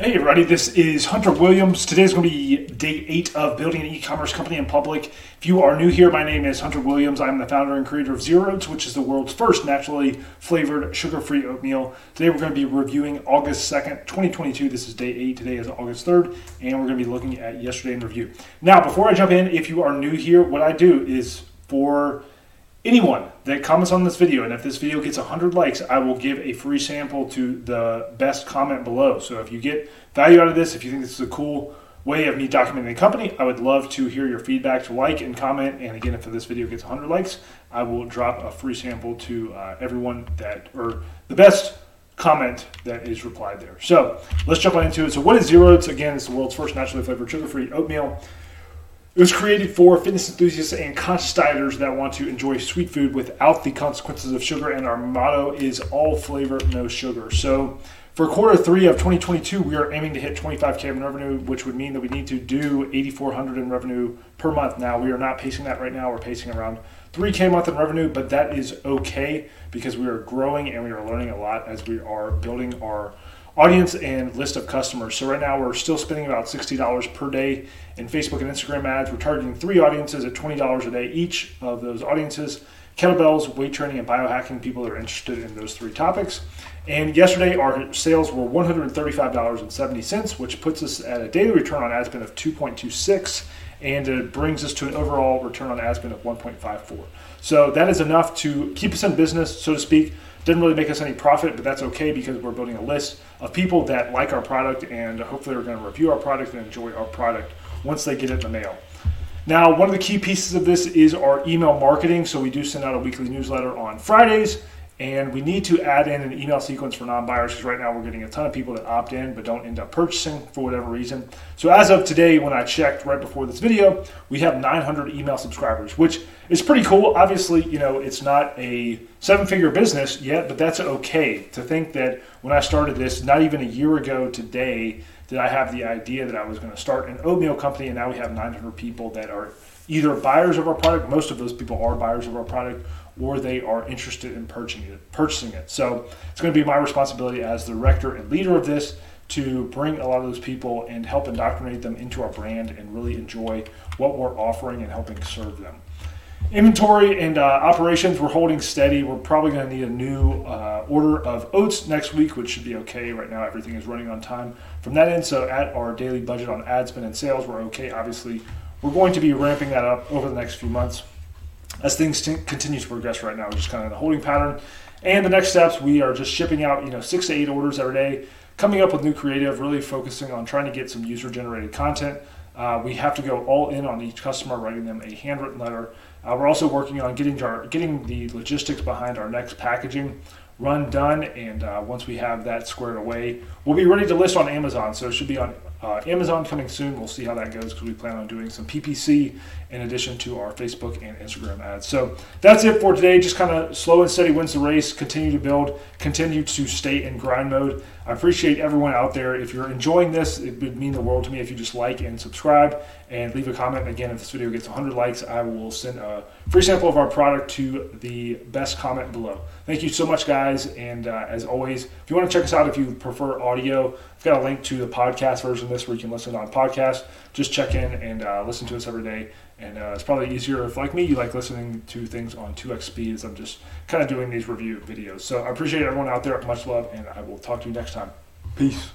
Hey everybody, this is Hunter Williams. Today is going to be day eight of building an e-commerce company in public. If you are new here, my name is Hunter Williams. I'm the founder and creator of Zero Oats, which is the world's first naturally flavored sugar-free oatmeal. Today we're going to be reviewing August 2nd, 2022. This is day eight. Today is August 3rd, and we're going to be looking at yesterday in review. Now, before I jump in, if you are new here, what I do is for anyone that comments on this video and if this video gets 100 likes i will give a free sample to the best comment below. So if you get value out of this if you think this is a cool way of me documenting the company i would love to hear your feedback to like and comment. And again if this video gets 100 likes i will drop a free sample to uh, everyone that or the best comment that is replied there. So let's jump on into it. So what is zero? Oats again it's the world's first naturally flavored sugar-free oatmeal it was created for fitness enthusiasts and conscious dieters that want to enjoy sweet food without the consequences of sugar. And our motto is all flavor, no sugar. So for quarter three of 2022, we are aiming to hit 25K in revenue, which would mean that we need to do 8,400 in revenue per month. Now, we are not pacing that right now. We're pacing around 3K a month in revenue, but that is okay because we are growing and we are learning a lot as we are building our audience and list of customers. So right now we're still spending about $60 per day in Facebook and Instagram ads. We're targeting three audiences at $20 a day each of those audiences. Kettlebells, weight training, and biohacking people that are interested in those three topics. And yesterday, our sales were $135.70, which puts us at a daily return on ad spend of 2.26, and it brings us to an overall return on ad spend of 1.54. So that is enough to keep us in business, so to speak. Didn't really make us any profit, but that's okay because we're building a list of people that like our product and hopefully are going to review our product and enjoy our product once they get it in the mail. Now, one of the key pieces of this is our email marketing. So we do send out a weekly newsletter on Fridays and we need to add in an email sequence for non-buyers because right now we're getting a ton of people that opt in but don't end up purchasing for whatever reason. So as of today, when I checked right before this video, we have 900 email subscribers, which is pretty cool. Obviously, you know, it's not a seven-figure business yet, but that's okay. To think that when I started this, not even a year ago today, did I have the idea that I was going to start an oatmeal company, and now we have 900 people that are either buyers of our product. Most of those people are buyers of our product or they are interested in purchasing it. Purchasing it. So it's going to be my responsibility as the director and leader of this to bring a lot of those people and help indoctrinate them into our brand and really enjoy what we're offering and helping serve them. Inventory and uh, operations, we're holding steady. We're probably going to need a new uh, order of oats next week, which should be okay. Right now, everything is running on time from that end. So, at our daily budget on ad spend and sales, we're okay. Obviously, we're going to be ramping that up over the next few months as things t- continue to progress right now, we're just kind of in a holding pattern. And the next steps, we are just shipping out, you know, six to eight orders every day, coming up with new creative, really focusing on trying to get some user generated content. Uh, we have to go all in on each customer, writing them a handwritten letter. Uh, we're also working on getting our, getting the logistics behind our next packaging run done, and uh, once we have that squared away, we'll be ready to list on Amazon. So it should be on uh, Amazon coming soon. We'll see how that goes because we plan on doing some PPC in addition to our Facebook and Instagram ads. So that's it for today. Just kind of slow and steady wins the race. Continue to build. Continue to stay in grind mode. I appreciate everyone out there. If you're enjoying this, it would mean the world to me if you just like and subscribe and leave a comment. Again, if this video gets 100 likes, I will send a free sample of our product to the best comment below. Thank you so much, guys. And uh, as always, if you want to check us out, if you prefer audio, I've got a link to the podcast version this where you can listen on podcast. Just check in and uh, listen to us every day. And uh, it's probably easier if, like me, you like listening to things on 2x speed as I'm just kind of doing these review videos. So I appreciate everyone out there. Much love, and I will talk to you next time. Peace.